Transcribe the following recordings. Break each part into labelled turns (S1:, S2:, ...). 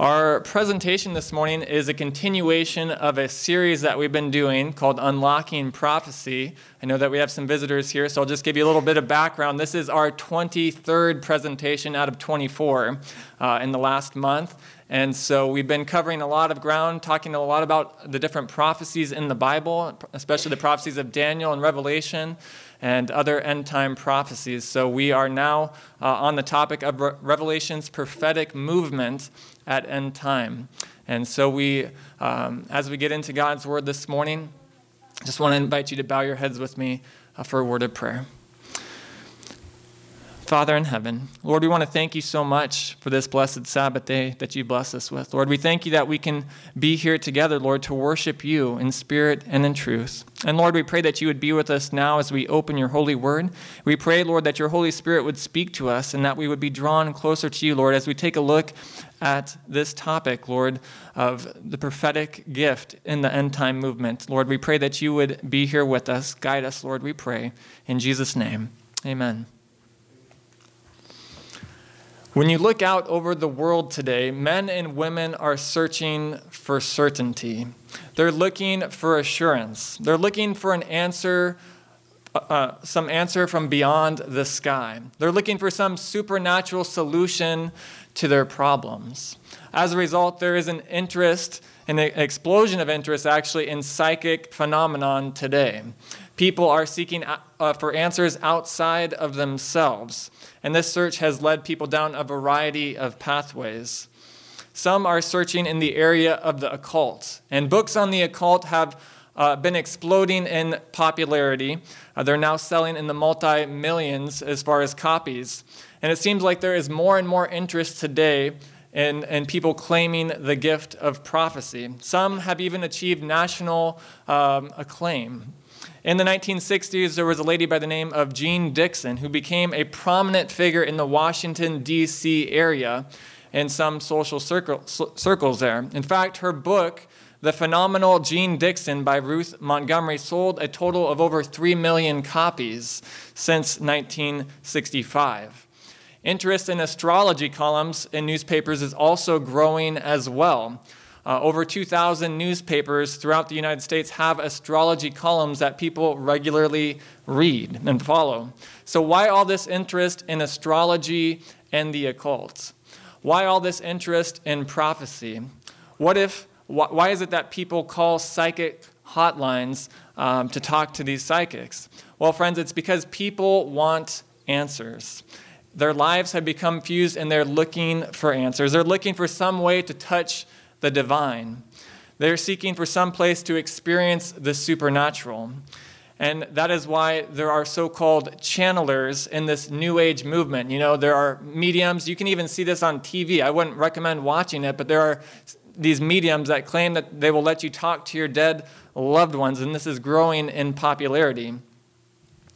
S1: Our presentation this morning is a continuation of a series that we've been doing called Unlocking Prophecy. I know that we have some visitors here, so I'll just give you a little bit of background. This is our 23rd presentation out of 24 uh, in the last month. And so we've been covering a lot of ground, talking a lot about the different prophecies in the Bible, especially the prophecies of Daniel and Revelation and other end time prophecies. So we are now uh, on the topic of Re- Revelation's prophetic movement at end time. And so we, um, as we get into God's word this morning, just want to invite you to bow your heads with me uh, for a word of prayer. Father in heaven, Lord, we want to thank you so much for this blessed Sabbath day that you bless us with. Lord, we thank you that we can be here together, Lord, to worship you in spirit and in truth. And Lord, we pray that you would be with us now as we open your holy word. We pray, Lord, that your Holy Spirit would speak to us and that we would be drawn closer to you, Lord, as we take a look at this topic, Lord, of the prophetic gift in the end time movement. Lord, we pray that you would be here with us. Guide us, Lord, we pray. In Jesus' name, amen. When you look out over the world today, men and women are searching for certainty. They're looking for assurance. They're looking for an answer, uh, uh, some answer from beyond the sky. They're looking for some supernatural solution to their problems. As a result, there is an interest, an explosion of interest actually, in psychic phenomenon today. People are seeking uh, for answers outside of themselves. And this search has led people down a variety of pathways. Some are searching in the area of the occult, and books on the occult have uh, been exploding in popularity. Uh, they're now selling in the multi millions as far as copies. And it seems like there is more and more interest today in, in people claiming the gift of prophecy. Some have even achieved national um, acclaim. In the 1960s, there was a lady by the name of Jeane Dixon who became a prominent figure in the Washington, D.C. area in some social circle, circles there. In fact, her book, The Phenomenal Jeane Dixon by Ruth Montgomery, sold a total of over 3 million copies since 1965. Interest in astrology columns in newspapers is also growing as well. Uh, over 2,000 newspapers throughout the United States have astrology columns that people regularly read and follow. So, why all this interest in astrology and the occult? Why all this interest in prophecy? What if, wh- why is it that people call psychic hotlines um, to talk to these psychics? Well, friends, it's because people want answers. Their lives have become fused and they're looking for answers. They're looking for some way to touch the divine. They're seeking for some place to experience the supernatural. And that is why there are so called channelers in this New Age movement. You know, there are mediums, you can even see this on TV. I wouldn't recommend watching it, but there are these mediums that claim that they will let you talk to your dead loved ones, and this is growing in popularity.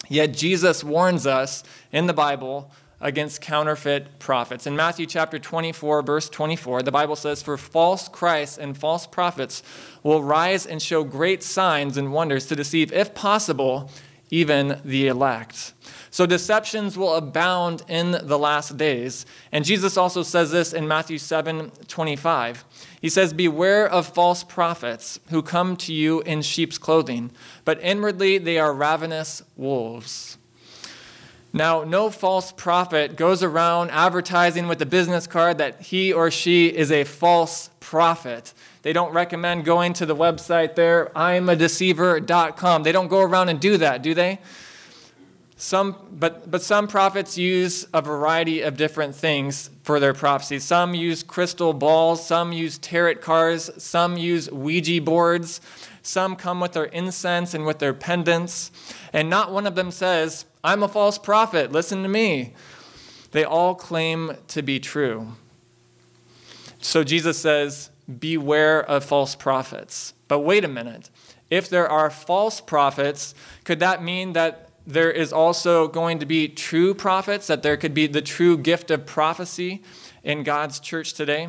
S1: Yet Jesus warns us in the Bible against counterfeit prophets. In Matthew chapter 24, verse 24, the Bible says, For false Christs and false prophets will rise and show great signs and wonders to deceive, if possible, even the elect. So deceptions will abound in the last days. And Jesus also says this in Matthew 7 25. He says, Beware of false prophets who come to you in sheep's clothing, but inwardly they are ravenous wolves. Now, no false prophet goes around advertising with a business card that he or she is a false prophet. They don't recommend going to the website there, imadeceiver.com. They don't go around and do that, do they? Some, but, but some prophets use a variety of different things for their prophecies. Some use crystal balls, some use tarot cards, some use Ouija boards, some come with their incense and with their pendants, and not one of them says, I'm a false prophet, listen to me. They all claim to be true. So Jesus says, Beware of false prophets. But wait a minute. If there are false prophets, could that mean that there is also going to be true prophets, that there could be the true gift of prophecy in God's church today?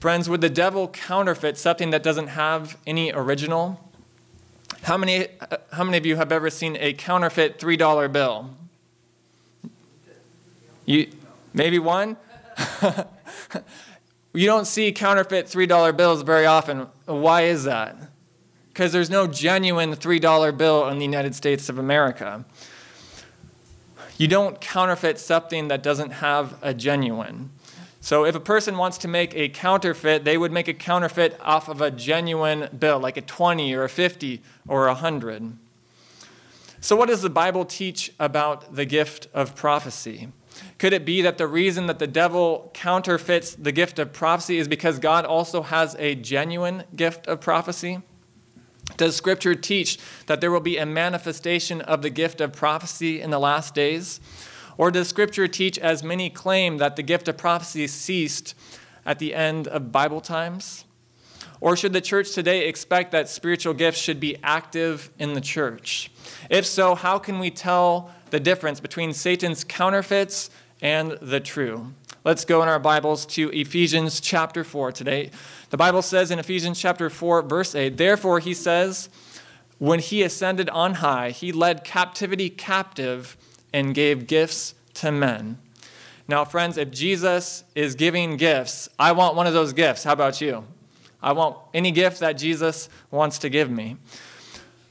S1: Friends, would the devil counterfeit something that doesn't have any original? How many, uh, how many of you have ever seen a counterfeit $3 bill? You, maybe one? You don't see counterfeit $3 bills very often. Why is that? Because there's no genuine $3 bill in the United States of America. You don't counterfeit something that doesn't have a genuine. So if a person wants to make a counterfeit, they would make a counterfeit off of a genuine bill, like a 20 or a 50 or a 100. So what does the Bible teach about the gift of prophecy? Could it be that the reason that the devil counterfeits the gift of prophecy is because God also has a genuine gift of prophecy? Does Scripture teach that there will be a manifestation of the gift of prophecy in the last days? Or does Scripture teach, as many claim, that the gift of prophecy ceased at the end of Bible times? Or should the church today expect that spiritual gifts should be active in the church? If so, how can we tell the difference between Satan's counterfeits and the true? Let's go in our Bibles to Ephesians chapter 4 today. The Bible says in Ephesians chapter 4, verse 8, Therefore, he says, when he ascended on high, he led captivity captive and gave gifts to men. Now, friends, if Jesus is giving gifts, I want one of those gifts. How about you? I want any gift that Jesus wants to give me.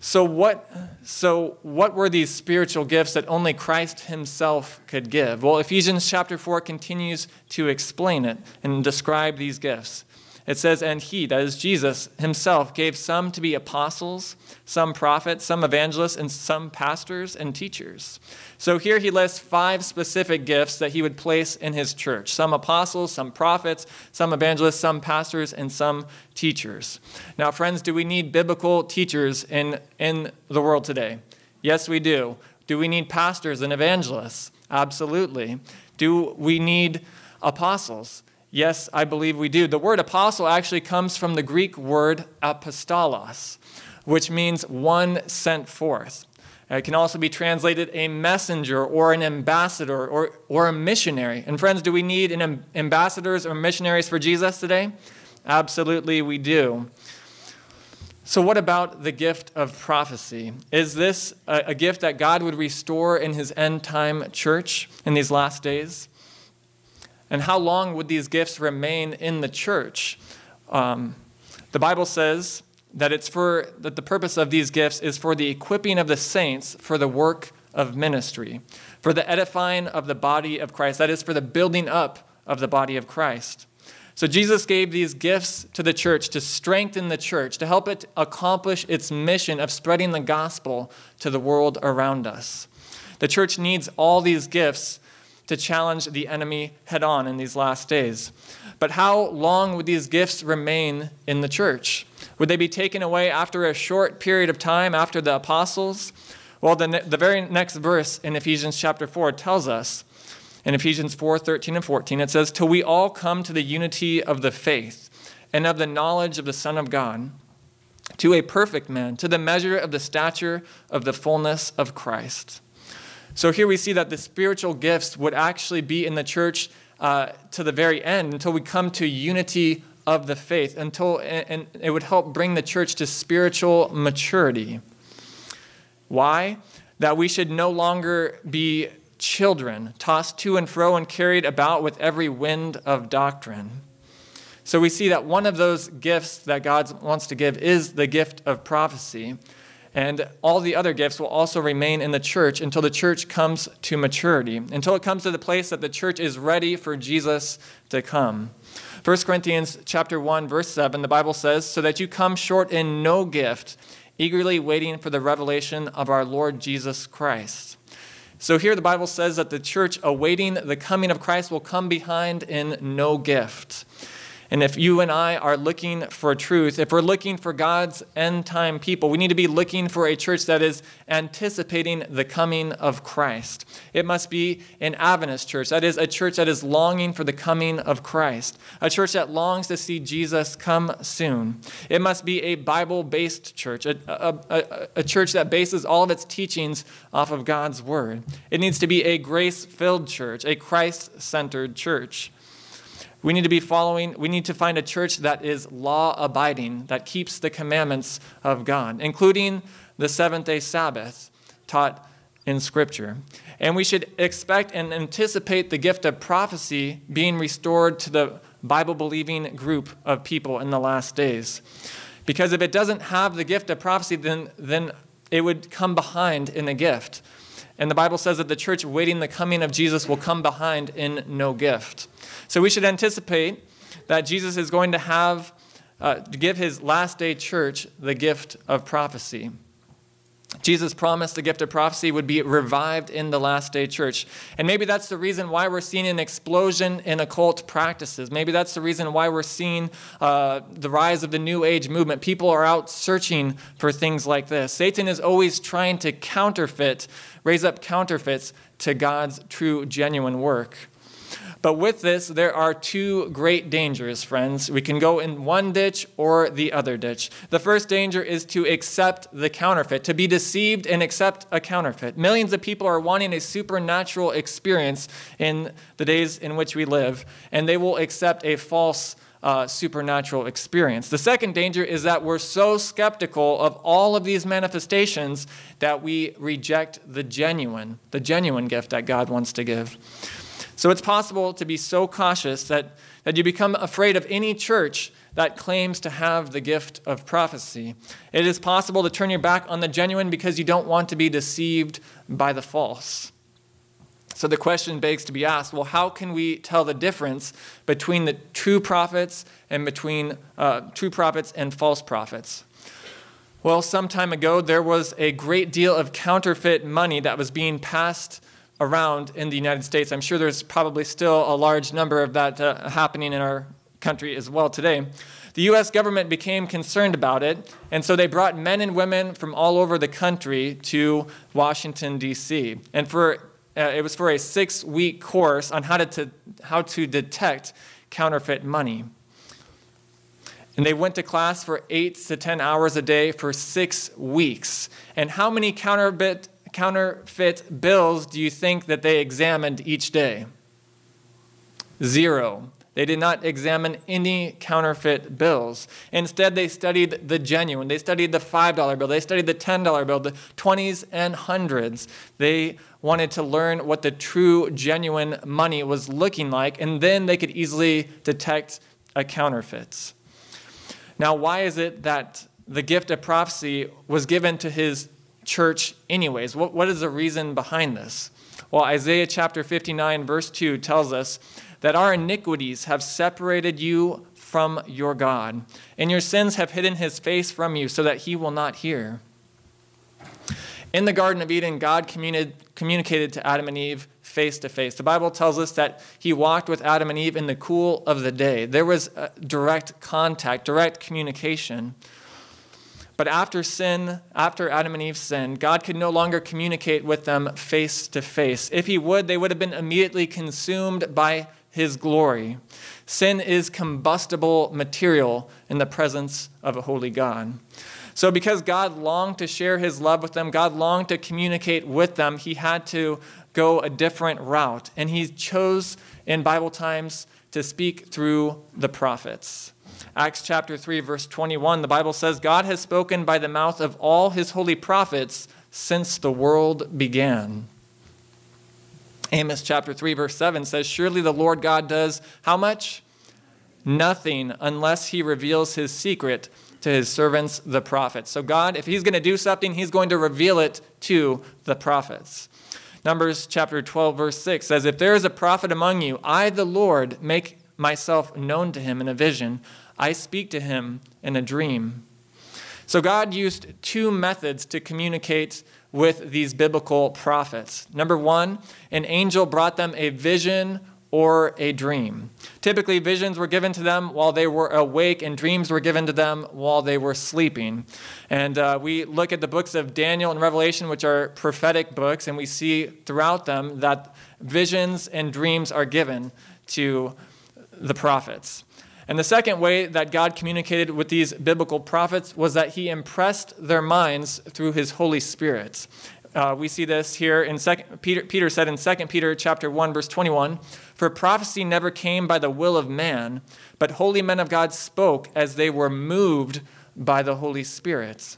S1: So what, so what were these spiritual gifts that only Christ himself could give? Well, Ephesians chapter 4 continues to explain it and describe these gifts. It says, And he, that is Jesus himself, gave some to be apostles, some prophets, some evangelists, and some pastors and teachers. So here he lists five specific gifts that he would place in his church some apostles, some prophets, some evangelists, some pastors, and some teachers. Now, friends, do we need biblical teachers in, in the world today? Yes, we do. Do we need pastors and evangelists? Absolutely. Do we need apostles? Yes, I believe we do. The word apostle actually comes from the Greek word apostolos, which means one sent forth. It can also be translated a messenger or an ambassador or, or a missionary. And friends, do we need an ambassadors or missionaries for Jesus today? Absolutely, we do. So, what about the gift of prophecy? Is this a, a gift that God would restore in his end time church in these last days? And how long would these gifts remain in the church? Um, the Bible says that it's for that the purpose of these gifts is for the equipping of the saints for the work of ministry, for the edifying of the body of Christ. That is for the building up of the body of Christ. So Jesus gave these gifts to the church to strengthen the church, to help it accomplish its mission of spreading the gospel to the world around us. The church needs all these gifts to challenge the enemy head on in these last days. But how long would these gifts remain in the church? Would they be taken away after a short period of time after the apostles? Well, the, the very next verse in Ephesians chapter 4 tells us in Ephesians 4 13 and 14, it says, Till we all come to the unity of the faith and of the knowledge of the Son of God, to a perfect man, to the measure of the stature of the fullness of Christ. So here we see that the spiritual gifts would actually be in the church uh, to the very end until we come to unity of the faith, until and it would help bring the church to spiritual maturity. Why? That we should no longer be children, tossed to and fro and carried about with every wind of doctrine. So we see that one of those gifts that God wants to give is the gift of prophecy. And all the other gifts will also remain in the church until the church comes to maturity, until it comes to the place that the church is ready for Jesus to come. 1 Corinthians chapter 1 verse 7 the Bible says so that you come short in no gift eagerly waiting for the revelation of our Lord Jesus Christ. So here the Bible says that the church awaiting the coming of Christ will come behind in no gift. And if you and I are looking for truth, if we're looking for God's end time people, we need to be looking for a church that is anticipating the coming of Christ. It must be an Adventist church, that is, a church that is longing for the coming of Christ, a church that longs to see Jesus come soon. It must be a Bible based church, a, a, a, a church that bases all of its teachings off of God's Word. It needs to be a grace filled church, a Christ centered church. We need to be following, we need to find a church that is law abiding, that keeps the commandments of God, including the seventh day Sabbath taught in Scripture. And we should expect and anticipate the gift of prophecy being restored to the Bible believing group of people in the last days. Because if it doesn't have the gift of prophecy, then, then it would come behind in the gift. And the Bible says that the church waiting the coming of Jesus will come behind in no gift. So we should anticipate that Jesus is going to have uh, to give his last day church the gift of prophecy. Jesus promised the gift of prophecy would be revived in the last day church. And maybe that's the reason why we're seeing an explosion in occult practices. Maybe that's the reason why we're seeing uh, the rise of the New Age movement. People are out searching for things like this. Satan is always trying to counterfeit, raise up counterfeits to God's true, genuine work. But with this, there are two great dangers, friends. We can go in one ditch or the other ditch. The first danger is to accept the counterfeit, to be deceived and accept a counterfeit. Millions of people are wanting a supernatural experience in the days in which we live, and they will accept a false uh, supernatural experience. The second danger is that we're so skeptical of all of these manifestations that we reject the genuine, the genuine gift that God wants to give. So it's possible to be so cautious that, that you become afraid of any church that claims to have the gift of prophecy. It is possible to turn your back on the genuine because you don't want to be deceived by the false. So the question begs to be asked well, how can we tell the difference between the true prophets and between uh, true prophets and false prophets? Well, some time ago, there was a great deal of counterfeit money that was being passed around in the United States. I'm sure there's probably still a large number of that uh, happening in our country as well today. The US government became concerned about it, and so they brought men and women from all over the country to Washington, D.C. And for, uh, it was for a six week course on how to, to, how to detect counterfeit money. And they went to class for eight to 10 hours a day for six weeks. And how many counterfeit counterfeit bills do you think that they examined each day? Zero. They did not examine any counterfeit bills. Instead, they studied the genuine. They studied the $5 bill. They studied the $10 bill, the 20s and hundreds. They wanted to learn what the true, genuine money was looking like, and then they could easily detect a counterfeit. Now, why is it that the gift of prophecy was given to his church, anyways? What, what is the reason behind this? Well, Isaiah chapter 59, verse 2 tells us that our iniquities have separated you from your God, and your sins have hidden his face from you so that he will not hear. In the Garden of Eden, God communicated to Adam and Eve face to face. The Bible tells us that he walked with Adam and Eve in the cool of the day. There was uh, direct contact, direct communication. But after sin, after Adam and Eve sinned, God could no longer communicate with them face to face. If he would, they would have been immediately consumed by his glory. Sin is combustible material in the presence of a holy God. So, because God longed to share his love with them, God longed to communicate with them, he had to go a different route. And he chose in Bible times to speak through the prophets. Acts chapter 3, verse 21, the Bible says, God has spoken by the mouth of all his holy prophets since the world began. Amos chapter 3, verse 7 says, Surely the Lord God does how much? Nothing unless he reveals his secret to his servants, the prophets. So, God, if he's going to do something, he's going to reveal it to the prophets. Numbers chapter 12, verse 6 says, If there is a prophet among you, I, the Lord, make myself known to him in a vision. I speak to him in a dream. So God used two methods to communicate with these biblical prophets. Number one, an angel brought them a vision or a dream. Typically, visions were given to them while they were awake, and dreams were given to them while they were sleeping. And uh, we look at the books of Daniel and Revelation, which are prophetic books, and we see throughout them that visions and dreams are given to the prophets. And the second way that God communicated with these biblical prophets was that he impressed their minds through his Holy Spirit. Uh, we see this here in second, Peter, Peter said in 2 Peter chapter 1 verse 21, "For prophecy never came by the will of man, but holy men of God spoke as they were moved by the Holy Spirit."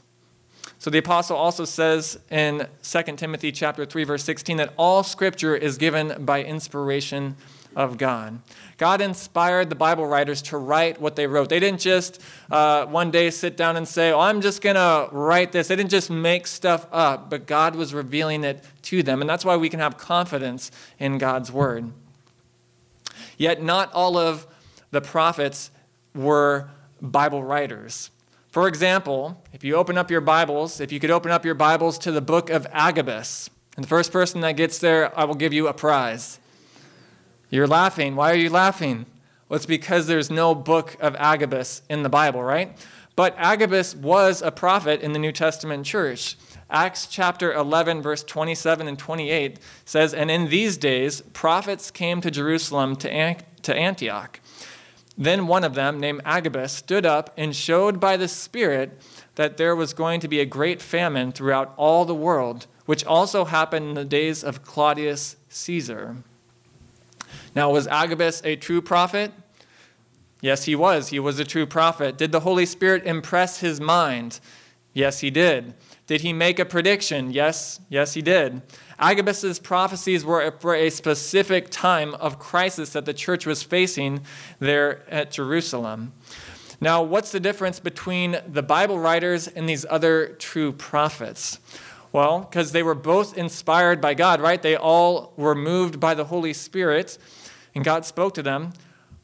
S1: So the apostle also says in 2 Timothy chapter 3 verse 16 that all scripture is given by inspiration of God. God inspired the Bible writers to write what they wrote. They didn't just uh, one day sit down and say, oh, I'm just going to write this. They didn't just make stuff up, but God was revealing it to them. And that's why we can have confidence in God's word. Yet, not all of the prophets were Bible writers. For example, if you open up your Bibles, if you could open up your Bibles to the book of Agabus, and the first person that gets there, I will give you a prize. You're laughing. Why are you laughing? Well, it's because there's no book of Agabus in the Bible, right? But Agabus was a prophet in the New Testament church. Acts chapter 11, verse 27 and 28 says, And in these days, prophets came to Jerusalem to, Antioch. Then one of them, named Agabus, stood up and showed by the Spirit that there was going to be a great famine throughout all the world, which also happened in the days of Claudius Caesar. Now, was Agabus a true prophet? Yes, he was. He was a true prophet. Did the Holy Spirit impress his mind? Yes, he did. Did he make a prediction? Yes, yes, he did. Agabus's prophecies were for a specific time of crisis that the church was facing there at Jerusalem. Now, what's the difference between the Bible writers and these other true prophets? Well, because they were both inspired by God, right? They all were moved by the Holy Spirit and God spoke to them.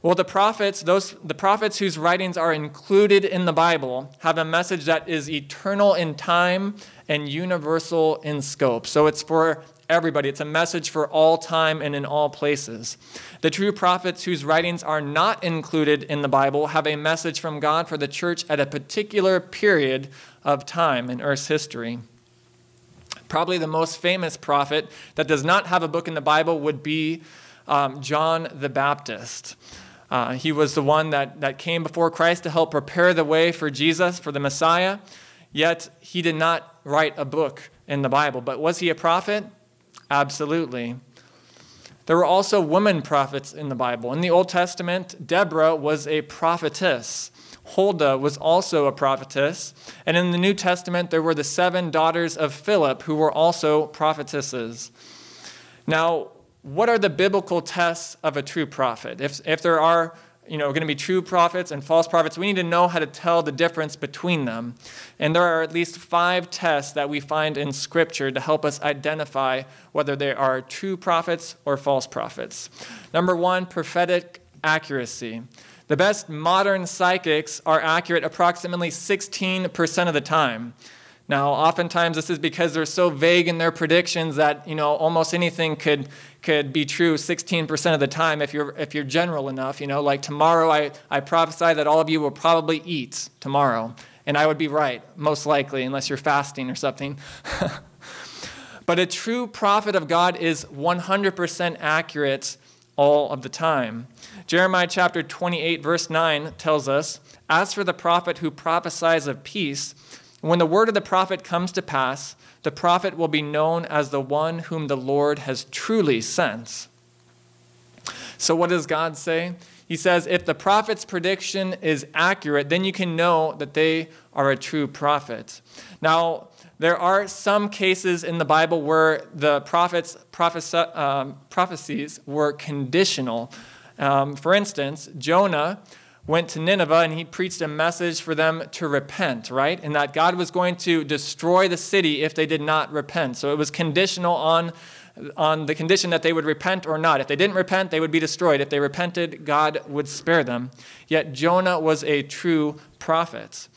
S1: Well, the prophets, those the prophets whose writings are included in the Bible, have a message that is eternal in time and universal in scope. So it's for everybody. It's a message for all time and in all places. The true prophets whose writings are not included in the Bible have a message from God for the church at a particular period of time in Earth's history. Probably the most famous prophet that does not have a book in the Bible would be um, John the Baptist. Uh, he was the one that, that came before Christ to help prepare the way for Jesus, for the Messiah, yet he did not write a book in the Bible. But was he a prophet? Absolutely. There were also women prophets in the Bible. In the Old Testament, Deborah was a prophetess. Huldah was also a prophetess. And in the New Testament, there were the seven daughters of Philip who were also prophetesses. Now, what are the biblical tests of a true prophet? If, if there are you know, going to be true prophets and false prophets, we need to know how to tell the difference between them. And there are at least five tests that we find in Scripture to help us identify whether they are true prophets or false prophets. Number one, prophetic accuracy. The best modern psychics are accurate approximately 16% of the time. Now, oftentimes this is because they're so vague in their predictions that, you know, almost anything could could be true 16% of the time if you're, if you're general enough. You know, like tomorrow I, I prophesy that all of you will probably eat tomorrow. And I would be right, most likely, unless you're fasting or something. but a true prophet of God is 100% accurate all of the time. Jeremiah chapter 28, verse 9 tells us As for the prophet who prophesies of peace, when the word of the prophet comes to pass, the prophet will be known as the one whom the Lord has truly sent. So, what does God say? He says, if the prophet's prediction is accurate, then you can know that they are a true prophet. Now, there are some cases in the Bible where the prophet's prophesi- um, prophecies were conditional. Um, for instance, Jonah went to Nineveh and he preached a message for them to repent, right? And that God was going to destroy the city if they did not repent. So it was conditional on, on the condition that they would repent or not. If they didn't repent, they would be destroyed. If they repented, God would spare them. Yet Jonah was a true prophet.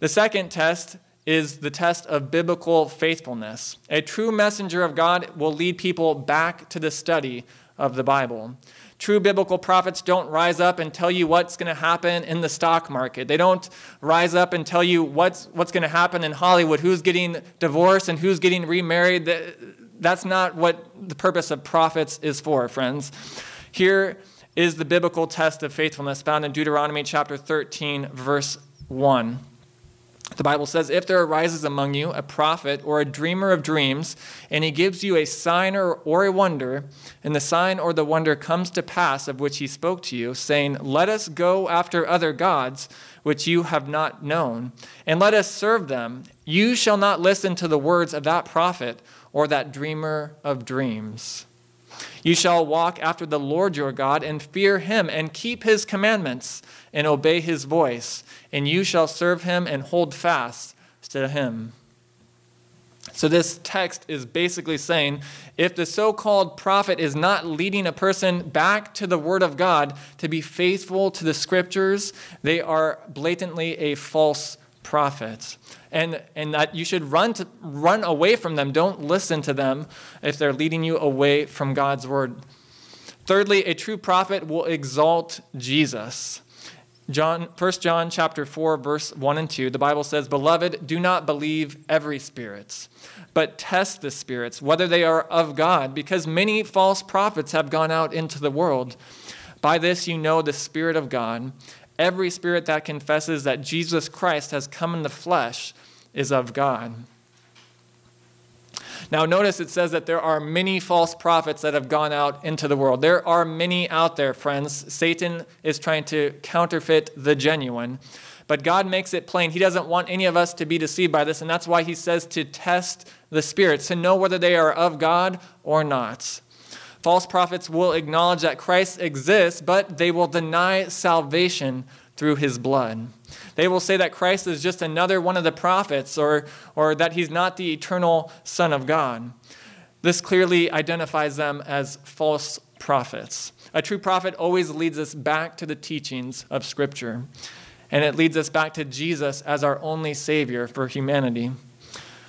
S1: The second test is the test of biblical faithfulness. A true messenger of God will lead people back to the study of the Bible. True biblical prophets don't rise up and tell you what's going to happen in the stock market. They don't rise up and tell you what's, what's going to happen in Hollywood, who's getting divorced and who's getting remarried. That's not what the purpose of prophets is for, friends. Here is the biblical test of faithfulness found in Deuteronomy chapter 13, verse 1. The Bible says, If there arises among you a prophet or a dreamer of dreams, and he gives you a sign or, or a wonder, and the sign or the wonder comes to pass of which he spoke to you, saying, Let us go after other gods which you have not known, and let us serve them, you shall not listen to the words of that prophet or that dreamer of dreams. You shall walk after the Lord your God and fear him and keep his commandments and obey his voice, and you shall serve him and hold fast to him. So, this text is basically saying if the so called prophet is not leading a person back to the Word of God to be faithful to the Scriptures, they are blatantly a false prophet. And, and that you should run, to, run away from them. Don't listen to them if they're leading you away from God's Word. Thirdly, a true prophet will exalt Jesus. John, 1 John chapter 4, verse 1 and 2, the Bible says, Beloved, do not believe every spirit, but test the spirits, whether they are of God, because many false prophets have gone out into the world. By this you know the Spirit of God. Every spirit that confesses that Jesus Christ has come in the flesh is of God. Now, notice it says that there are many false prophets that have gone out into the world. There are many out there, friends. Satan is trying to counterfeit the genuine. But God makes it plain. He doesn't want any of us to be deceived by this, and that's why He says to test the spirits, to know whether they are of God or not. False prophets will acknowledge that Christ exists, but they will deny salvation through His blood. They will say that Christ is just another one of the prophets or, or that he's not the eternal Son of God. This clearly identifies them as false prophets. A true prophet always leads us back to the teachings of Scripture, and it leads us back to Jesus as our only Savior for humanity.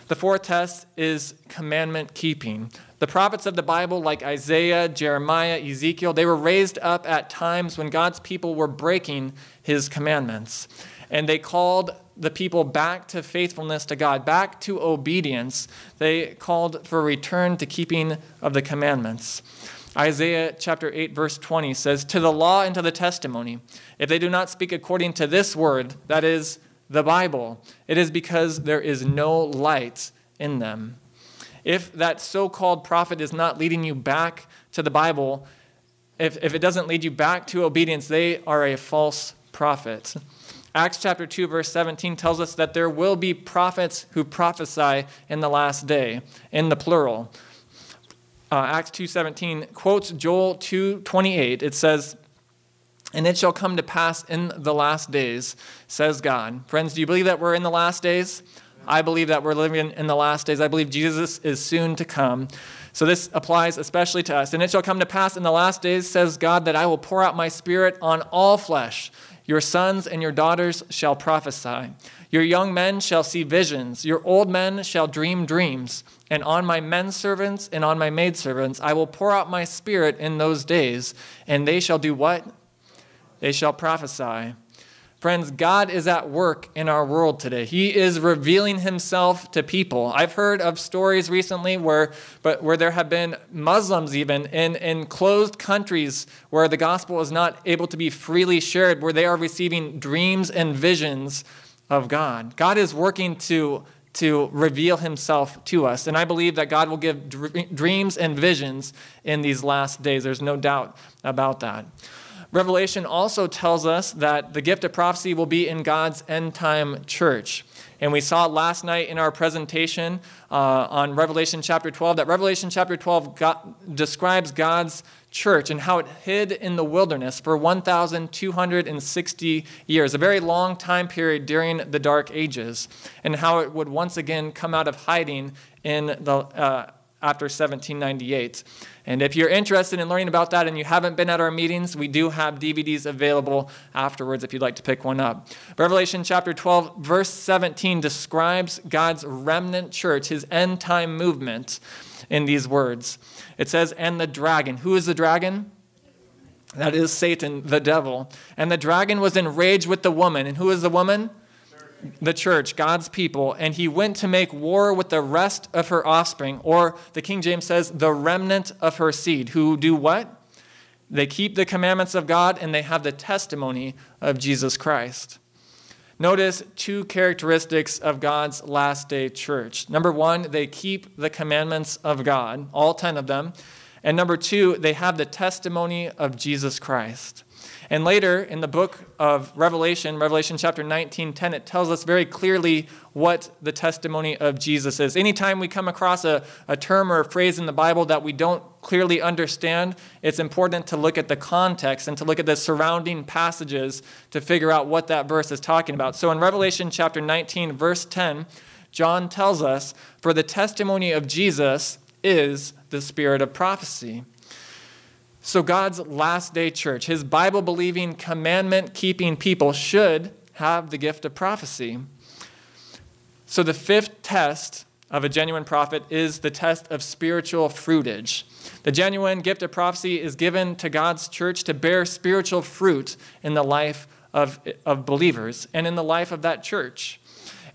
S1: The fourth test is commandment keeping. The prophets of the Bible, like Isaiah, Jeremiah, Ezekiel, they were raised up at times when God's people were breaking his commandments and they called the people back to faithfulness to God, back to obedience. They called for return to keeping of the commandments. Isaiah chapter 8, verse 20 says, To the law and to the testimony, if they do not speak according to this word, that is the Bible, it is because there is no light in them. If that so called prophet is not leading you back to the Bible, if, if it doesn't lead you back to obedience, they are a false prophet. Acts chapter 2 verse 17 tells us that there will be prophets who prophesy in the last day in the plural. Uh, Acts 2:17 quotes Joel 2:28. It says, "And it shall come to pass in the last days," says God. Friends, do you believe that we're in the last days? I believe that we're living in the last days. I believe Jesus is soon to come. So this applies especially to us. And it shall come to pass in the last days, says God, that I will pour out my spirit on all flesh. Your sons and your daughters shall prophesy. Your young men shall see visions. Your old men shall dream dreams. And on my men servants and on my maidservants I will pour out my spirit in those days, and they shall do what? They shall prophesy. Friends, God is at work in our world today. He is revealing himself to people. I've heard of stories recently where, but where there have been Muslims even in, in closed countries where the gospel is not able to be freely shared, where they are receiving dreams and visions of God. God is working to, to reveal himself to us. And I believe that God will give dreams and visions in these last days. There's no doubt about that. Revelation also tells us that the gift of prophecy will be in God's end time church. And we saw last night in our presentation uh, on Revelation chapter 12 that Revelation chapter 12 got, describes God's church and how it hid in the wilderness for 1,260 years, a very long time period during the Dark Ages, and how it would once again come out of hiding in the, uh, after 1798. And if you're interested in learning about that and you haven't been at our meetings, we do have DVDs available afterwards if you'd like to pick one up. Revelation chapter 12, verse 17 describes God's remnant church, his end time movement, in these words. It says, And the dragon. Who is the dragon? That is Satan, the devil. And the dragon was enraged with the woman. And who is the woman? The church, God's people, and he went to make war with the rest of her offspring, or the King James says, the remnant of her seed, who do what? They keep the commandments of God and they have the testimony of Jesus Christ. Notice two characteristics of God's last day church. Number one, they keep the commandments of God, all 10 of them. And number two, they have the testimony of Jesus Christ. And later in the book of Revelation, Revelation chapter 19, 10, it tells us very clearly what the testimony of Jesus is. Anytime we come across a, a term or a phrase in the Bible that we don't clearly understand, it's important to look at the context and to look at the surrounding passages to figure out what that verse is talking about. So in Revelation chapter 19, verse 10, John tells us, For the testimony of Jesus is the spirit of prophecy. So, God's last day church, his Bible believing, commandment keeping people should have the gift of prophecy. So, the fifth test of a genuine prophet is the test of spiritual fruitage. The genuine gift of prophecy is given to God's church to bear spiritual fruit in the life of, of believers and in the life of that church.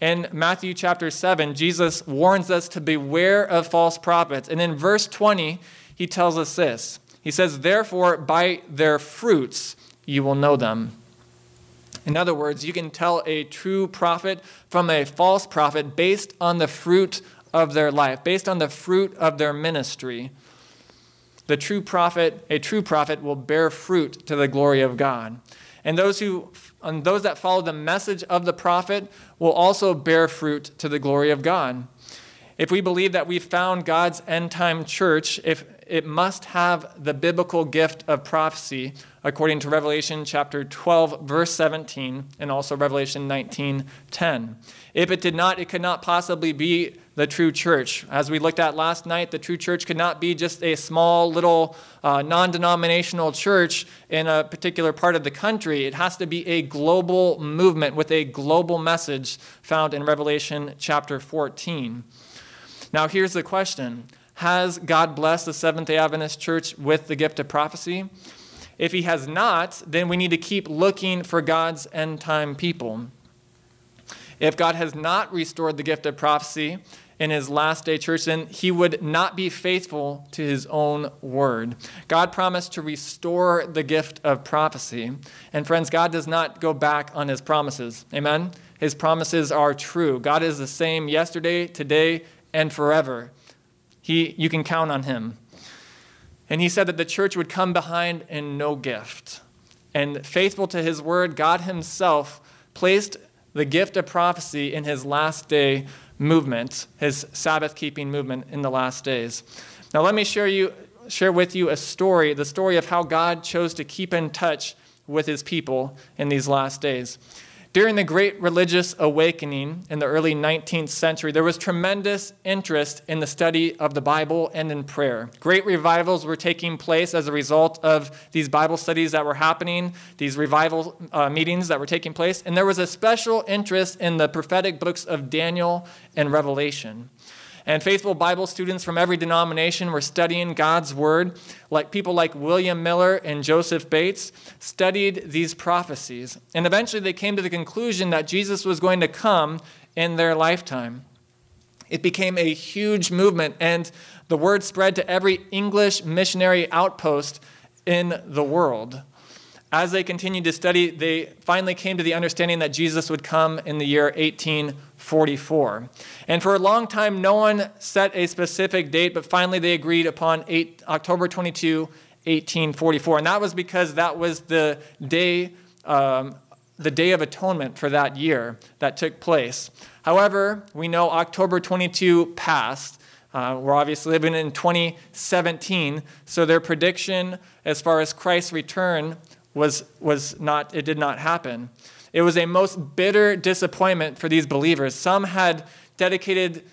S1: In Matthew chapter 7, Jesus warns us to beware of false prophets. And in verse 20, he tells us this he says, Therefore, by their fruits you will know them. In other words, you can tell a true prophet from a false prophet based on the fruit of their life, based on the fruit of their ministry. The true prophet, a true prophet, will bear fruit to the glory of God. And those who and those that follow the message of the prophet will also bear fruit to the glory of God. If we believe that we've found God's end time church, if it must have the biblical gift of prophecy according to Revelation chapter 12 verse 17 and also Revelation 19:10. If it did not, it could not possibly be the true church. As we looked at last night, the true church could not be just a small little uh, non-denominational church in a particular part of the country. It has to be a global movement with a global message found in Revelation chapter 14. Now here's the question. Has God blessed the Seventh day Adventist Church with the gift of prophecy? If He has not, then we need to keep looking for God's end time people. If God has not restored the gift of prophecy in His last day church, then He would not be faithful to His own word. God promised to restore the gift of prophecy. And friends, God does not go back on His promises. Amen? His promises are true. God is the same yesterday, today, and forever. He, you can count on him. And he said that the church would come behind in no gift. And faithful to his word, God himself placed the gift of prophecy in his last day movement, his Sabbath keeping movement in the last days. Now, let me share, you, share with you a story, the story of how God chose to keep in touch with his people in these last days. During the Great Religious Awakening in the early 19th century, there was tremendous interest in the study of the Bible and in prayer. Great revivals were taking place as a result of these Bible studies that were happening, these revival uh, meetings that were taking place, and there was a special interest in the prophetic books of Daniel and Revelation. And faithful Bible students from every denomination were studying God's Word. Like people like William Miller and Joseph Bates studied these prophecies. And eventually they came to the conclusion that Jesus was going to come in their lifetime. It became a huge movement, and the word spread to every English missionary outpost in the world. As they continued to study, they finally came to the understanding that Jesus would come in the year 1844. And for a long time, no one set a specific date, but finally they agreed upon 8, October 22, 1844. And that was because that was the day, um, the Day of Atonement for that year that took place. However, we know October 22 passed. Uh, we're obviously living in 2017, so their prediction as far as Christ's return was, was not, it did not happen. It was a most bitter disappointment for these believers. Some had dedicated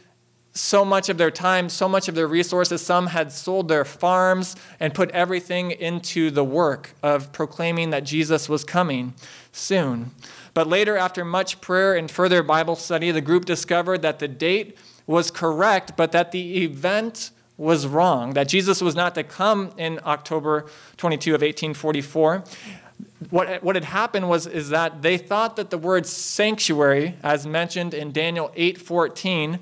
S1: so much of their time, so much of their resources. Some had sold their farms and put everything into the work of proclaiming that Jesus was coming soon. But later, after much prayer and further Bible study, the group discovered that the date was correct, but that the event was wrong, that Jesus was not to come in October 22 of 1844. What, what had happened was is that they thought that the word sanctuary, as mentioned in Daniel 8:14,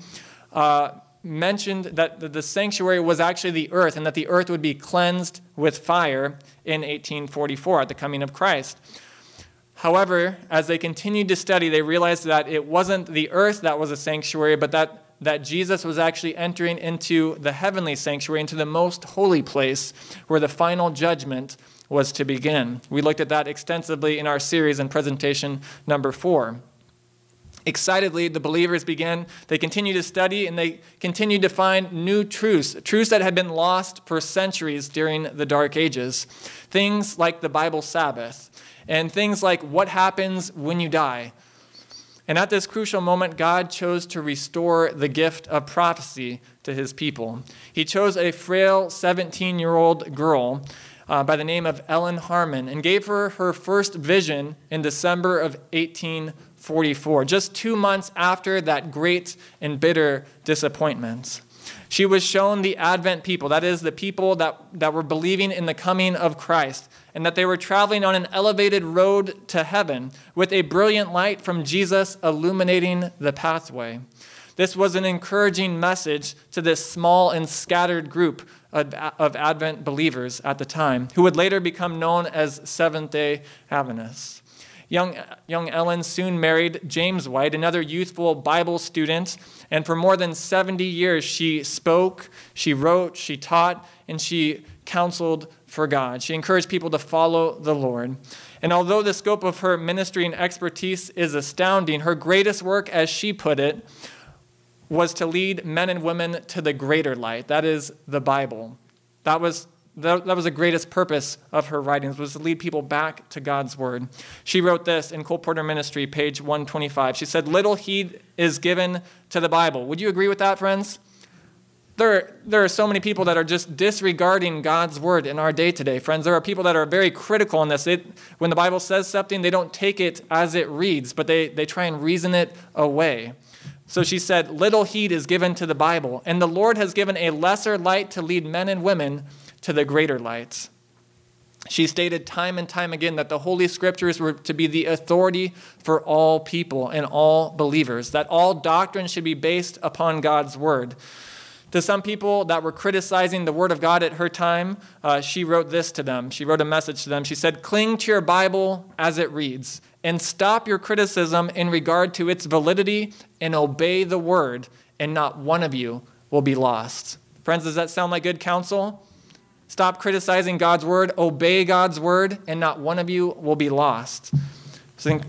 S1: uh, mentioned that the sanctuary was actually the earth and that the earth would be cleansed with fire in 1844 at the coming of Christ. However, as they continued to study, they realized that it wasn't the earth that was a sanctuary, but that that Jesus was actually entering into the heavenly sanctuary, into the most holy place where the final judgment was to begin. We looked at that extensively in our series in presentation number four. Excitedly, the believers began, they continued to study and they continued to find new truths, truths that had been lost for centuries during the Dark Ages. Things like the Bible Sabbath, and things like what happens when you die. And at this crucial moment, God chose to restore the gift of prophecy to his people. He chose a frail 17 year old girl uh, by the name of Ellen Harmon and gave her her first vision in December of 1844, just two months after that great and bitter disappointment. She was shown the Advent people, that is, the people that, that were believing in the coming of Christ, and that they were traveling on an elevated road to heaven with a brilliant light from Jesus illuminating the pathway. This was an encouraging message to this small and scattered group of, Advent believers at the time, who would later become known as Seventh day Adventists. Young, young Ellen soon married James White, another youthful Bible student, and for more than 70 years she spoke, she wrote, she taught, and she counseled for God. She encouraged people to follow the Lord. And although the scope of her ministry and expertise is astounding, her greatest work, as she put it, was to lead men and women to the greater light. That is the Bible. That was that, that was the greatest purpose of her writings was to lead people back to god's word she wrote this in Colporteur Ministry page 125 she said little heed is given to the bible would you agree with that friends there, there are so many people that are just disregarding God's word in our day today, friends. There are people that are very critical in this. When the Bible says something, they don't take it as it reads, but they, they try and reason it away. So she said, Little heed is given to the Bible, and the Lord has given a lesser light to lead men and women to the greater light. She stated time and time again that the Holy Scriptures were to be the authority for all people and all believers, that all doctrine should be based upon God's Word. To some people that were criticizing the Word of God at her time, uh, she wrote this to them. She wrote a message to them. She said, Cling to your Bible as it reads, and stop your criticism in regard to its validity, and obey the Word, and not one of you will be lost. Friends, does that sound like good counsel? Stop criticizing God's word, obey God's word, and not one of you will be lost. So,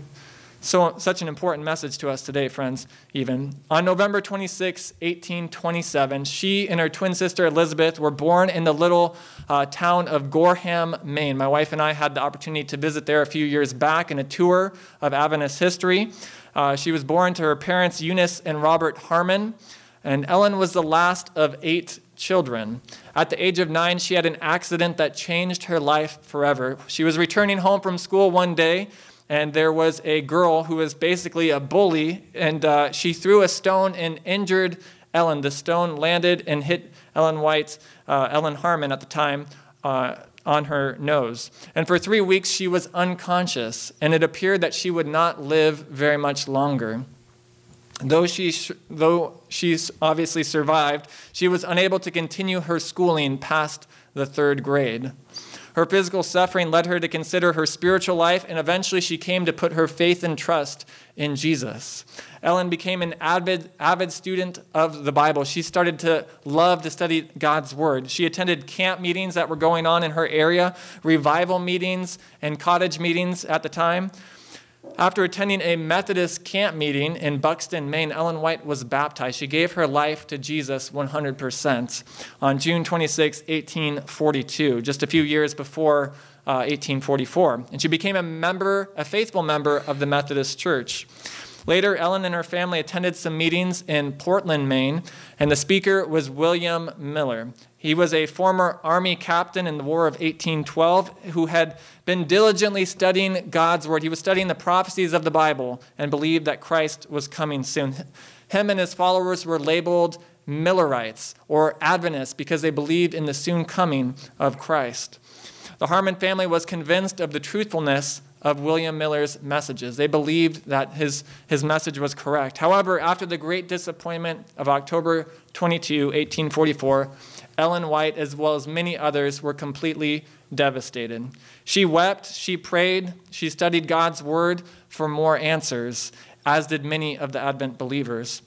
S1: so such an important message to us today, friends, even. On November 26, 1827, she and her twin sister Elizabeth were born in the little uh, town of Gorham, Maine. My wife and I had the opportunity to visit there a few years back in a tour of Adventist history. Uh, she was born to her parents, Eunice and Robert Harmon, and Ellen was the last of eight children. At the age of nine, she had an accident that changed her life forever. She was returning home from school one day, and there was a girl who was basically a bully, and uh, she threw a stone and injured Ellen. The stone landed and hit Ellen White, uh, Ellen Harmon at the time, uh, on her nose. And for three weeks, she was unconscious, and it appeared that she would not live very much longer. Though she, though she obviously survived, she was unable to continue her schooling past the third grade. Her physical suffering led her to consider her spiritual life, and eventually she came to put her faith and trust in Jesus. Ellen became an avid, avid student of the Bible. She started to love to study God's Word. She attended camp meetings that were going on in her area, revival meetings, and cottage meetings at the time. After attending a Methodist camp meeting in Buxton, Maine, Ellen White was baptized. She gave her life to Jesus 100% on June 26, 1842, just a few years before uh, 1844. And she became a member, a faithful member of the Methodist Church. Later, Ellen and her family attended some meetings in Portland, Maine, and the speaker was William Miller. He was a former Army captain in the War of 1812 who had been diligently studying God's Word. He was studying the prophecies of the Bible and believed that Christ was coming soon. Him and his followers were labeled Millerites or Adventists because they believed in the soon coming of Christ. The Harmon family was convinced of the truthfulness of William Miller's messages. They believed that his, his message was correct. However, after the great disappointment of October 22, 1844, Ellen White, as well as many others, were completely devastated. She wept, she prayed, she studied God's word for more answers, as did many of the Advent believers.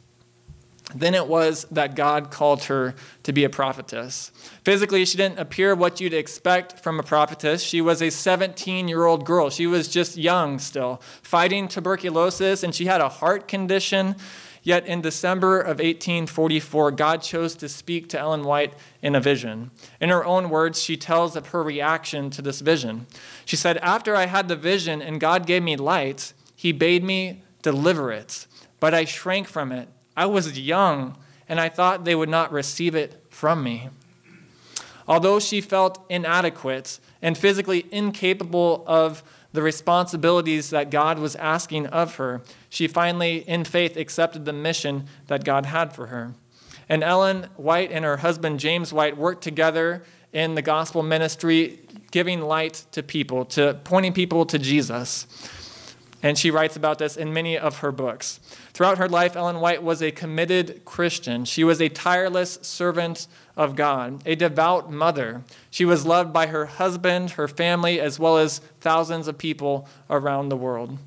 S1: then it was that God called her to be a prophetess. Physically, she didn't appear what you'd expect from a prophetess. She was a 17 year old girl. She was just young still, fighting tuberculosis, and she had a heart condition. Yet in December of 1844, God chose to speak to Ellen White in a vision. In her own words, she tells of her reaction to this vision. She said, After I had the vision and God gave me light, he bade me deliver it, but I shrank from it I was young, and I thought they would not receive it from me. Although she felt inadequate and physically incapable of the responsibilities that God was asking of her, she finally, in faith, accepted the mission that God had for her. And Ellen White and her husband James White worked together in the gospel ministry, giving light to people, to pointing people to Jesus. And she writes about this in many of her books. Throughout her life, Ellen White was a committed Christian. She was a tireless servant of God, a devout mother. She was loved by her husband, her family, as well as thousands of people around the world.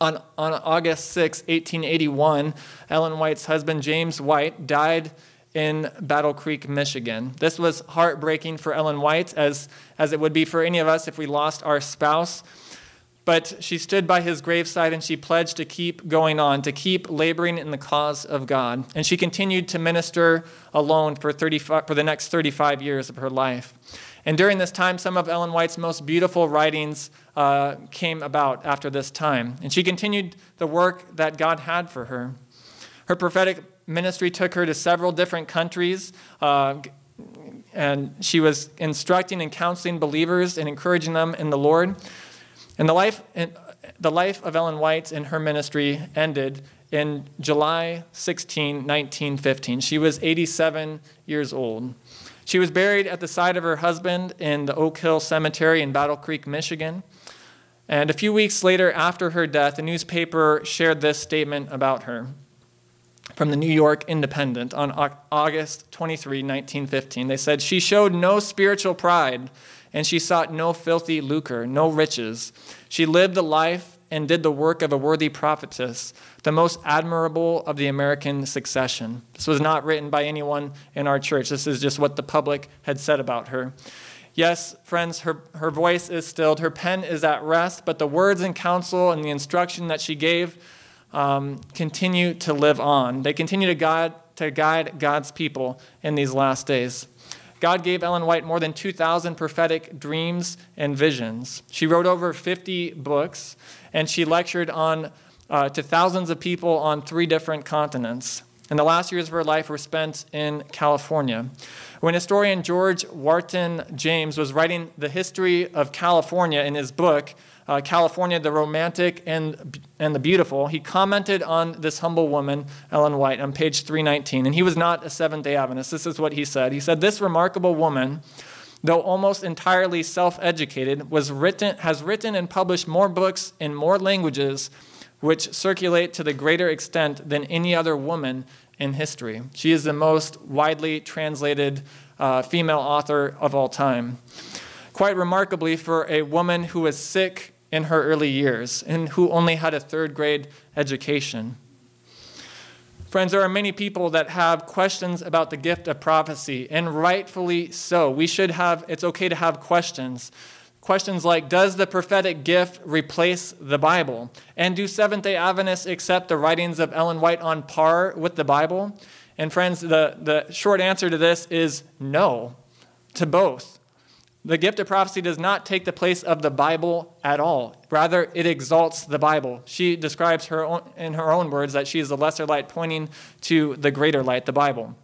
S1: On, on August 6, 1881, Ellen White's husband, James White, died in Battle Creek, Michigan. This was heartbreaking for Ellen White, as, as it would be for any of us if we lost our spouse. But she stood by his graveside and she pledged to keep going on, to keep laboring in the cause of God. And she continued to minister alone for, 35, for the next 35 years of her life. And during this time, some of Ellen White's most beautiful writings uh, came about after this time. And she continued the work that God had for her. Her prophetic ministry took her to several different countries. Uh, and she was instructing and counseling believers and encouraging them in the Lord. And the life, the life of Ellen White and her ministry ended in July 16, 1915. She was 87 years old. She was buried at the side of her husband in the Oak Hill Cemetery in Battle Creek, Michigan. And a few weeks later, after her death, a newspaper shared this statement about her from the New York Independent on August 23, 1915. They said, She showed no spiritual pride and she sought no filthy lucre, no riches. She lived the life and did the work of a worthy prophetess, the most admirable of the American succession. This was not written by anyone in our church. This is just what the public had said about her. Yes, friends, her, her voice is stilled, her pen is at rest, but the words and counsel and the instruction that she gave um, continue to live on. They continue to guide, to guide God's people in these last days. God gave Ellen White more than 2,000 prophetic dreams and visions. She wrote over 50 books, and she lectured on, uh, to thousands of people on three different continents. And the last years of her life were spent in California. When historian George Wharton James was writing the history of California in his book, uh, California, the Romantic and, and the Beautiful, he commented on this humble woman, Ellen White, on page 319. And he was not a Seventh day Adventist. This is what he said. He said, This remarkable woman, though almost entirely self educated, written, has written and published more books in more languages which circulate to the greater extent than any other woman in history. She is the most widely translated uh, female author of all time. Quite remarkably, for a woman who was sick in her early years and who only had a third grade education. Friends, there are many people that have questions about the gift of prophecy, and rightfully so. We should have, it's okay to have questions. Questions like Does the prophetic gift replace the Bible? And do Seventh day Adventists accept the writings of Ellen White on par with the Bible? And friends, the, the short answer to this is no to both. The gift of prophecy does not take the place of the Bible at all. Rather, it exalts the Bible. She describes her own, in her own words that she is the lesser light pointing to the greater light, the Bible.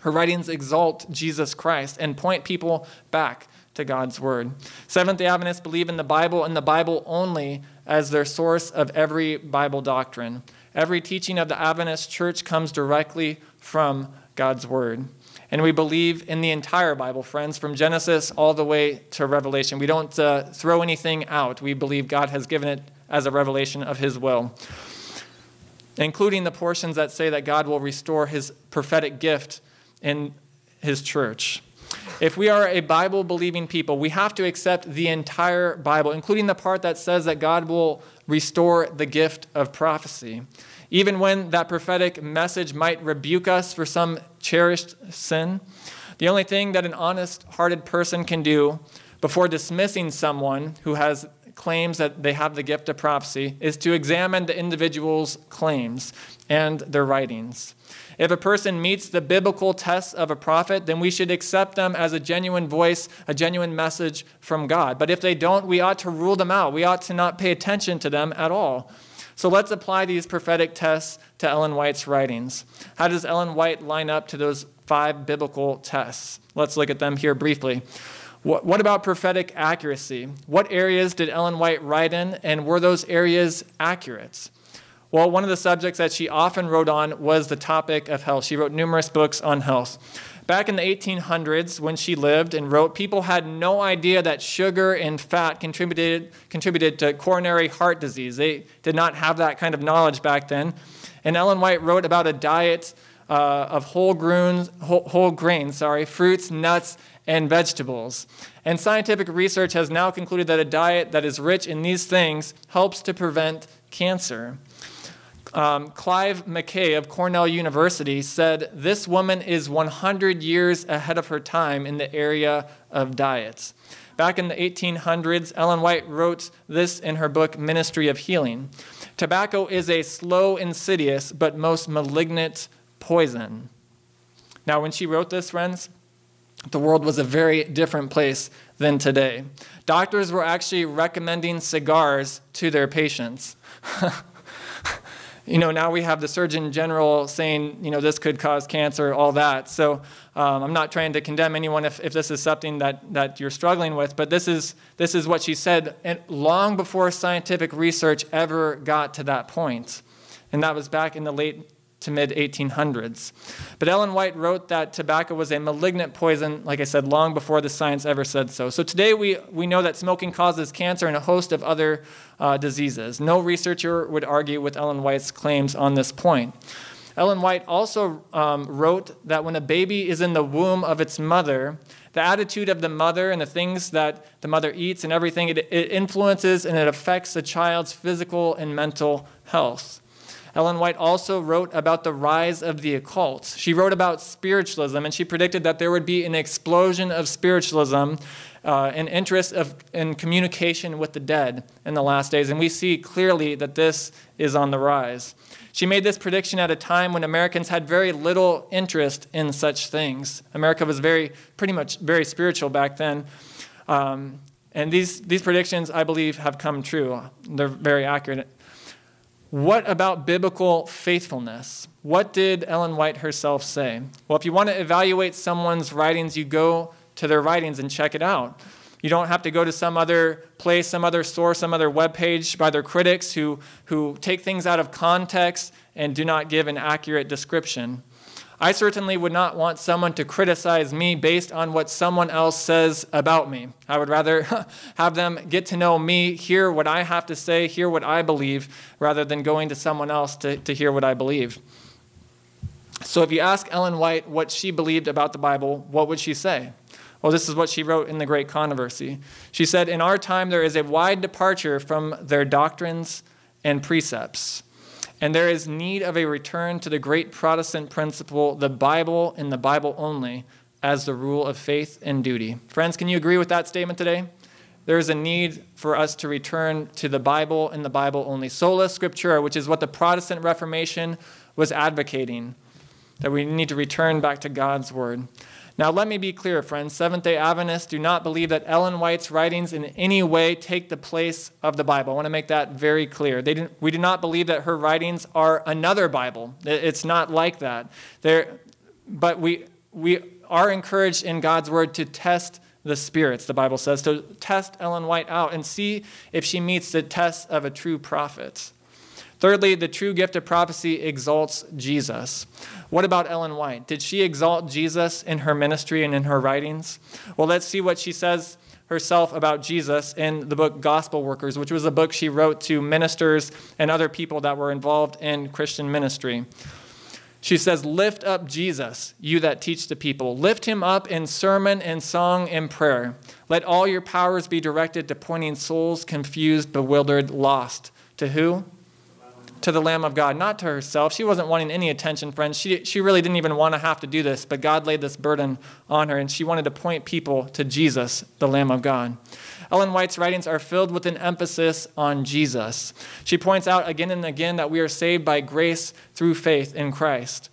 S1: Her writings exalt Jesus Christ and point people back to God's Word. Seventh day Adventists believe in the Bible and the Bible only as their source of every Bible doctrine. Every teaching of the Adventist church comes directly from God's Word. And we believe in the entire Bible, friends, from Genesis all the way to Revelation. We don't uh, throw anything out. We believe God has given it as a revelation of His will, including the portions that say that God will restore His prophetic gift in His church. If we are a Bible believing people, we have to accept the entire Bible, including the part that says that God will restore the gift of prophecy. Even when that prophetic message might rebuke us for some cherished sin. The only thing that an honest hearted person can do before dismissing someone who has claims that they have the gift of prophecy is to examine the individual's claims and their writings. If a person meets the biblical tests of a prophet, then we should accept them as a genuine voice, a genuine message from God. But if they don't, we ought to rule them out. We ought to not pay attention to them at all. So let's apply these prophetic tests to Ellen White's writings. How does Ellen White line up to those five biblical tests? Let's look at them here briefly. What, about prophetic accuracy? What areas did Ellen White write in, and were those areas accurate? Well, one of the subjects that she often wrote on was the topic of health. She wrote numerous books on health. Back in the 1800s, when she lived and wrote, people had no idea that sugar and fat contributed, contributed to coronary heart disease. They did not have that kind of knowledge back then. And Ellen White wrote about a diet uh, of whole, grains, whole, whole grains, sorry, fruits, nuts, and vegetables. And scientific research has now concluded that a diet that is rich in these things helps to prevent cancer. Um, Clive McCay of Cornell University said this woman is 100 years ahead of her time in the area of diets. Back in the 1800s, Ellen White wrote this in her book, Ministry of Healing. Tobacco is a slow, insidious, but most malignant poison. Now, when she wrote this, friends, the world was a very different place than today. Doctors were actually recommending cigars to their patients. you know, now we have the Surgeon General saying, you know, this could cause cancer, all that. So um, I'm not trying to condemn anyone if, if this is something that, that you're struggling with, but this is, this is what she said and long before scientific research ever got to that point. And that was back in the late to mid 1800s. But Ellen White wrote that tobacco was a malignant poison, like I said, long before the science ever said so. So today we, we know that smoking causes cancer and a host of other uh, diseases. No researcher would argue with Ellen White's claims on this point. Ellen White also um, wrote that when a baby is in the womb of its mother, the attitude of the mother and the things that the mother eats and everything, it, it influences and it affects the child's physical and mental health. Ellen White also wrote about the rise of the occult. She wrote about spiritualism, and she predicted that there would be an explosion of spiritualism, uh, an interest of, in communication with the dead in the last days. And we see clearly that this is on the rise. She made this prediction at a time when Americans had very little interest in such things. America was very, pretty much very spiritual back then. Um, and these, these predictions, I believe, have come true. They're very accurate. What about biblical faithfulness? What did Ellen White herself say? Well, if you want to evaluate someone's writings, you go to their writings and check it out. You don't have to go to some other place, some other source, some other web page by their critics who, who take things out of context and do not give an accurate description. I certainly would not want someone to criticize me based on what someone else says about me. I would rather have them get to know me, hear what I have to say, hear what I believe, rather than going to someone else to, to hear what I believe. So if you ask Ellen White what she believed about the Bible, what would she say? Well, this is what she wrote in The Great Controversy. She said, In our time, there is a wide departure from their doctrines and precepts. And there is need of a return to the great Protestant principle, the Bible and the Bible only, as the rule of faith and duty. Friends, can you agree with that statement today? There is a need for us to return to the Bible and the Bible only. Sola Scriptura, which is what the Protestant Reformation was advocating, that we need to return back to God's Word. Now, let me be clear, friends. Seventh day Adventists do not believe that Ellen White's writings in any way take the place of the Bible. I want to make that very clear. We do not believe that her writings are another Bible. It's not like that. But we, we are encouraged in God's word to test the spirits, the Bible says, to test Ellen White out and see if she meets the test of a true prophet. Thirdly, the true gift of prophecy exalts Jesus. What about Ellen White? Did she exalt Jesus in her ministry and in her writings? Well, let's see what she says herself about Jesus in the book Gospel Workers, which was a book she wrote to ministers and other people that were involved in Christian ministry. She says, Lift up Jesus, you that teach the people. Lift him up in sermon and song and prayer. Let all your powers be directed to pointing souls confused, bewildered, lost. To who? To the Lamb of God, not to herself. She wasn't wanting any attention, friends. She, she really didn't even want to have to do this, but God laid this burden on her, and she wanted to point people to Jesus, the Lamb of God. Ellen White's writings are filled with an emphasis on Jesus. She points out again and again that we are saved by grace through faith in Christ.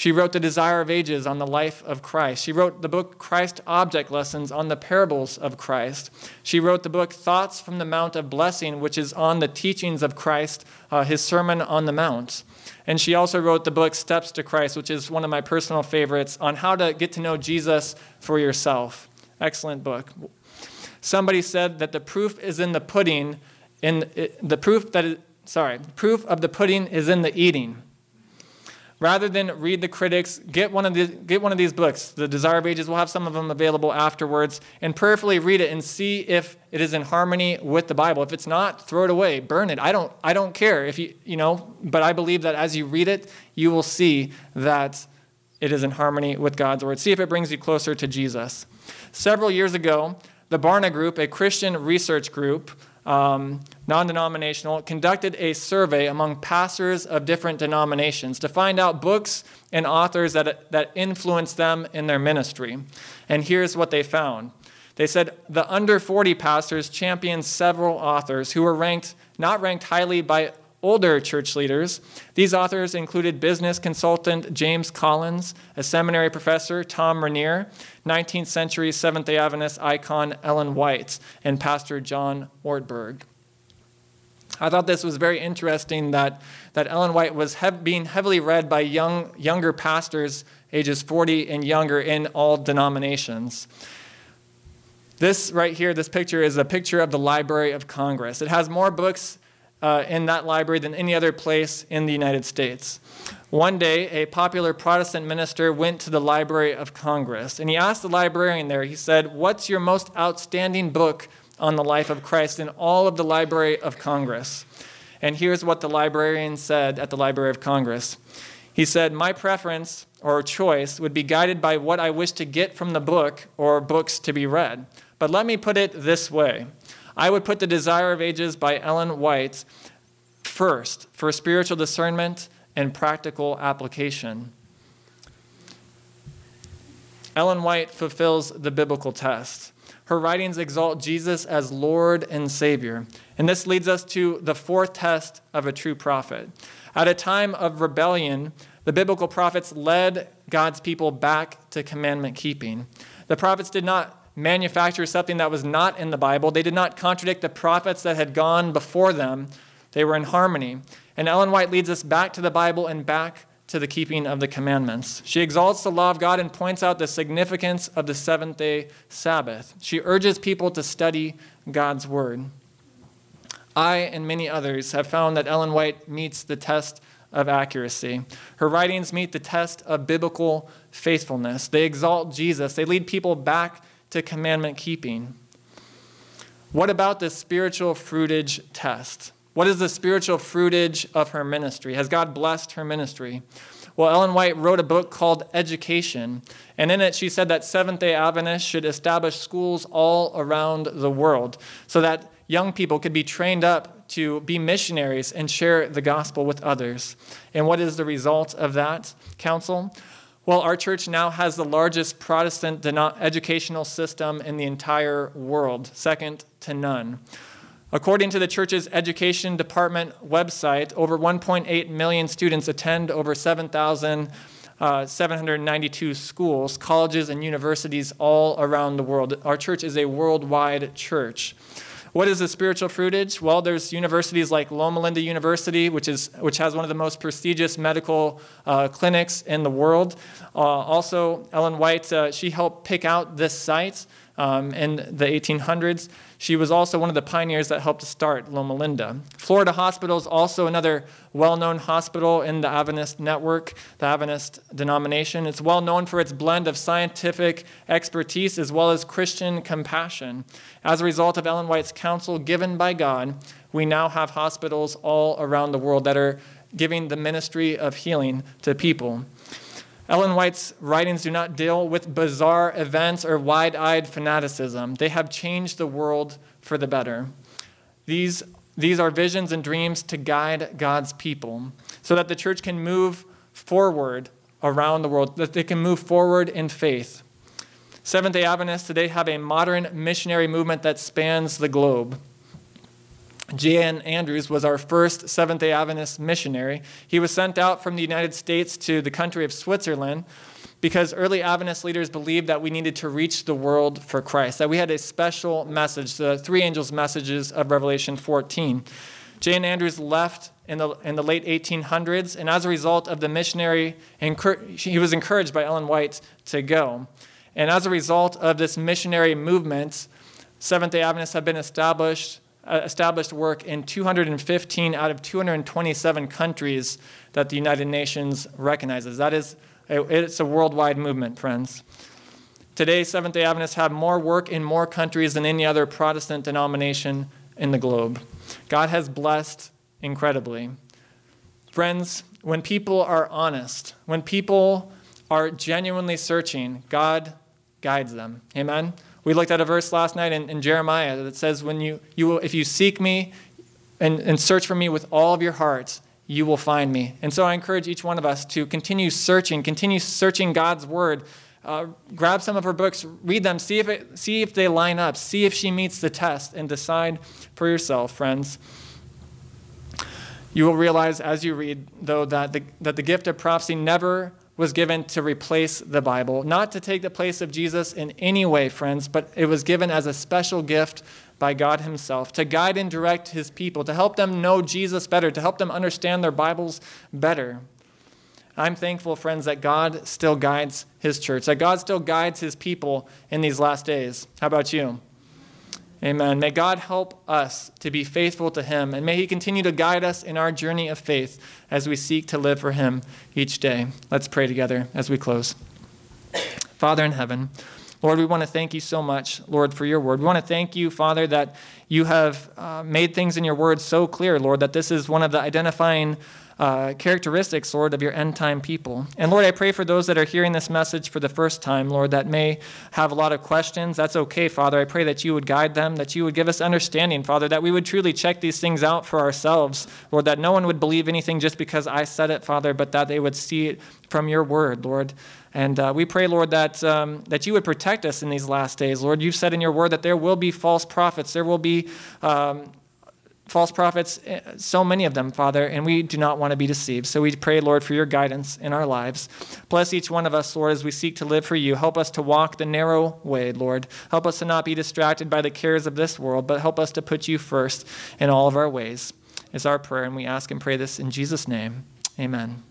S1: She wrote The Desire of Ages on the life of Christ. She wrote the book Christ Object Lessons on the parables of Christ. She wrote the book Thoughts from the Mount of Blessing, which is on the teachings of Christ, uh, his Sermon on the Mount. And she also wrote the book Steps to Christ, which is one of my personal favorites, on how to get to know Jesus for yourself. Excellent book. Somebody said that the proof is in the pudding, in the proof that it, sorry, proof of the pudding is in the eating rather than read the critics, get one of these, get one of these books. The Desire of Ages, we'll have some of them available afterwards, and prayerfully read it and see if it is in harmony with the Bible. If it's not, throw it away, burn it. I don't, I don't care if you, you know, but I believe that as you read it, you will see that it is in harmony with God's word. See if it brings you closer to Jesus. Several years ago, the Barna Group, a Christian research group, um, non denominational, conducted a survey among pastors of different denominations to find out books and authors that, that influenced them in their ministry. And here's what they found they said the under 40 pastors championed several authors who were ranked, not ranked highly by older church leaders. These authors included business consultant James Collins, a seminary professor, Thom Rainer, 19th century Seventh day Adventist icon Ellen White, and Pastor John Ortberg. I thought this was very interesting that, that Ellen White was being heavily read by young, younger pastors, ages 40 and younger, in all denominations. This right here, this picture, is a picture of the Library of Congress. It has more books uh, in that library than any other place in the United States. One day, a popular Protestant minister went to the Library of Congress and he asked the librarian there, he said, What's your most outstanding book on the life of Christ in all of the Library of Congress? And here's what the librarian said at the Library of Congress. He said, My preference or choice would be guided by what I wish to get from the book or books to be read. But let me put it this way I would put The Desire of Ages by Ellen White first for spiritual discernment and practical application. Ellen White fulfills the biblical test. Her writings exalt Jesus as Lord and Savior. And this leads us to the fourth test of a true prophet. At a time of rebellion, the biblical prophets led God's people back to commandment keeping. The prophets did not manufacture something that was not in the Bible. They did not contradict the prophets that had gone before them. They were in harmony. And Ellen White leads us back to the Bible and back to the keeping of the commandments. She exalts the law of God and points out the significance of the seventh day Sabbath. She urges people to study God's word. I and many others have found that Ellen White meets the test of accuracy. Her writings meet the test of biblical faithfulness. They exalt Jesus, they lead people back to commandment keeping. What about the spiritual fruitage test? What is the spiritual fruitage of her ministry? Has God blessed her ministry? Well, Ellen White wrote a book called Education, and in it she said that Seventh day Adventists should establish schools all around the world so that young people could be trained up to be missionaries and share the gospel with others. And what is the result of that counsel? Well, our church now has the largest Protestant educational system in the entire world, second to none. According to the church's education department website, over 1.8 million students attend over 7,792 uh, schools, colleges, and universities all around the world. Our church is a worldwide church. What is the spiritual fruitage? Well, there's universities like Loma Linda University, which, is, which has one of the most prestigious medical uh, clinics in the world. Uh, also, Ellen White, uh, she helped pick out this site um, in the 1800s. She was also one of the pioneers that helped to start Loma Linda. Florida Hospital is also another well known hospital in the Adventist network, the Adventist denomination. It's well known for its blend of scientific expertise as well as Christian compassion. As a result of Ellen White's counsel given by God, we now have hospitals all around the world that are giving the ministry of healing to people. Ellen White's writings do not deal with bizarre events or wide eyed fanaticism. They have changed the world for the better. These, These are visions and dreams to guide God's people so that the church can move forward around the world, that they can move forward in faith. Seventh day Adventists today have a modern missionary movement that spans the globe. J.N. Andrews was our first Seventh day Adventist missionary. He was sent out from the United States to the country of Switzerland because early Adventist leaders believed that we needed to reach the world for Christ, that we had a special message, the three angels' messages of Revelation 14. J.N. Andrews left in the, in the late 1800s, and as a result of the missionary, he was encouraged by Ellen White to go. And as a result of this missionary movement, Seventh day Adventists have been established, Uh, established work in 215 out of 227 countries that the United Nations recognizes. That is, it's a worldwide movement, friends. Today, Seventh day Adventists have more work in more countries than any other Protestant denomination in the globe. God has blessed incredibly. Friends, when people are honest, when people are genuinely searching, God guides them. Amen? We looked at a verse last night in, in Jeremiah that says, when you, you will, if you seek me and, and search for me with all of your hearts, you will find me. And so I encourage each one of us to continue searching, continue searching God's word. Uh, grab some of her books, read them, see if, it, see if they line up, see if she meets the test, and decide for yourself, friends. You will realize as you read, though, that the, that the gift of prophecy never was given to replace the Bible, not to take the place of Jesus in any way, friends, but it was given as a special gift by God Himself to guide and direct His people, to help them know Jesus better, to help them understand their Bibles better. I'm thankful, friends, that God still guides His church, that God still guides His people in these last days. How about you? Amen. May God help us to be faithful to Him, and may He continue to guide us in our journey of faith as we seek to live for Him each day. Let's pray together as we close. Father in heaven, Lord, we want to thank you so much, Lord, for your word. We want to thank you, Father, that you have uh, made things in your word so clear, Lord, that this is one of the identifying uh, characteristics, Lord, of your end time people. And Lord, I pray for those that are hearing this message for the first time, Lord, that may have a lot of questions. That's okay, Father. I pray that you would guide them, that you would give us understanding, Father, that we would truly check these things out for ourselves, Lord, that no one would believe anything just because I said it, Father, but that they would see it from your word, Lord. And uh, we pray, Lord, that, um, that you would protect us in these last days. Lord, you've said in your word that there will be false prophets. There will be um, false prophets, eh, so many of them, Father, and we do not want to be deceived. So we pray, Lord, for your guidance in our lives. Bless each one of us, Lord, as we seek to live for you. Help us to walk the narrow way, Lord. Help us to not be distracted by the cares of this world, but help us to put you first in all of our ways. Is our prayer, and we ask and pray this in Jesus' name. Amen.